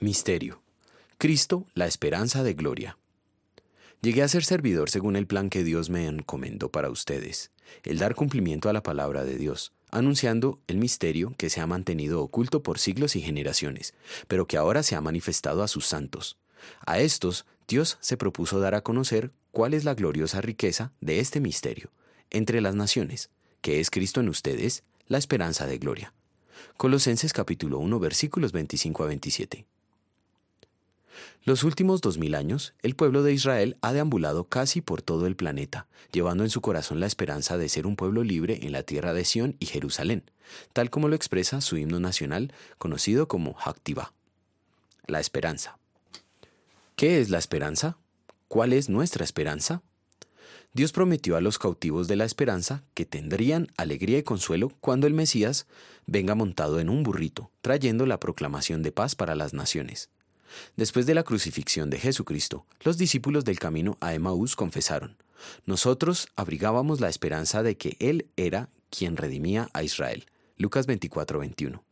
Misterio. Cristo, la esperanza de gloria. Llegué a ser servidor según el plan que Dios me encomendó para ustedes, el dar cumplimiento a la palabra de Dios, anunciando el misterio que se ha mantenido oculto por siglos y generaciones, pero que ahora se ha manifestado a sus santos. A estos Dios se propuso dar a conocer cuál es la gloriosa riqueza de este misterio entre las naciones, que es Cristo en ustedes, la esperanza de gloria. Colosenses capítulo 1 versículos 25 a 27. Los últimos dos mil años, el pueblo de Israel ha deambulado casi por todo el planeta, llevando en su corazón la esperanza de ser un pueblo libre en la tierra de Sión y Jerusalén, tal como lo expresa su himno nacional conocido como Haktiva. La esperanza. ¿Qué es la esperanza? ¿Cuál es nuestra esperanza? Dios prometió a los cautivos de la esperanza que tendrían alegría y consuelo cuando el Mesías venga montado en un burrito, trayendo la proclamación de paz para las naciones. Después de la crucifixión de Jesucristo, los discípulos del camino a Emaús confesaron, Nosotros abrigábamos la esperanza de que Él era quien redimía a Israel. Lucas 24, 21.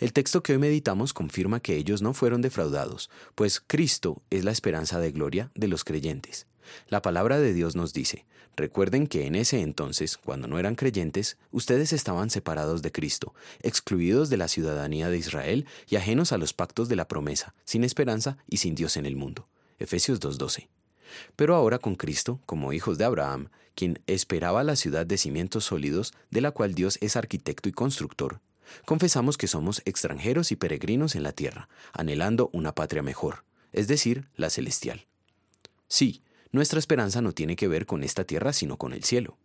El texto que hoy meditamos confirma que ellos no fueron defraudados, pues Cristo es la esperanza de gloria de los creyentes. La palabra de Dios nos dice, recuerden que en ese entonces, cuando no eran creyentes, ustedes estaban separados de Cristo, excluidos de la ciudadanía de Israel y ajenos a los pactos de la promesa, sin esperanza y sin Dios en el mundo. Efesios 2.12. Pero ahora con Cristo, como hijos de Abraham, quien esperaba la ciudad de cimientos sólidos, de la cual Dios es arquitecto y constructor, confesamos que somos extranjeros y peregrinos en la tierra, anhelando una patria mejor, es decir, la celestial. Sí, nuestra esperanza no tiene que ver con esta tierra, sino con el cielo.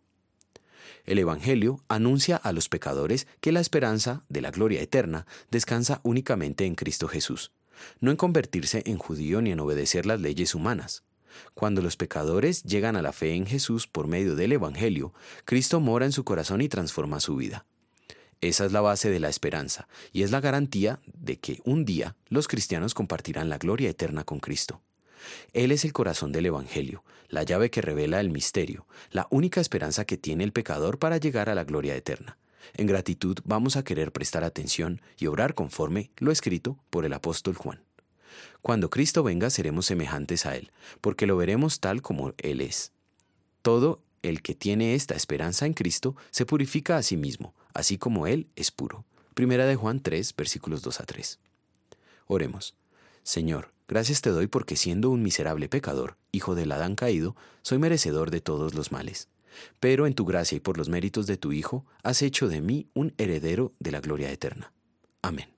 El Evangelio anuncia a los pecadores que la esperanza de la gloria eterna descansa únicamente en Cristo Jesús, no en convertirse en judío ni en obedecer las leyes humanas. Cuando los pecadores llegan a la fe en Jesús por medio del Evangelio, Cristo mora en su corazón y transforma su vida. Esa es la base de la esperanza y es la garantía de que un día los cristianos compartirán la gloria eterna con Cristo. Él es el corazón del Evangelio, la llave que revela el misterio, la única esperanza que tiene el pecador para llegar a la gloria eterna. En gratitud vamos a querer prestar atención y obrar conforme lo escrito por el apóstol Juan. Cuando Cristo venga seremos semejantes a Él, porque lo veremos tal como Él es. Todo el que tiene esta esperanza en Cristo se purifica a sí mismo, así como Él es puro. Primera de Juan 3, versículos 2 a 3. Oremos. Señor, gracias te doy porque siendo un miserable pecador, hijo del Adán caído, soy merecedor de todos los males. Pero en tu gracia y por los méritos de tu Hijo, has hecho de mí un heredero de la gloria eterna. Amén.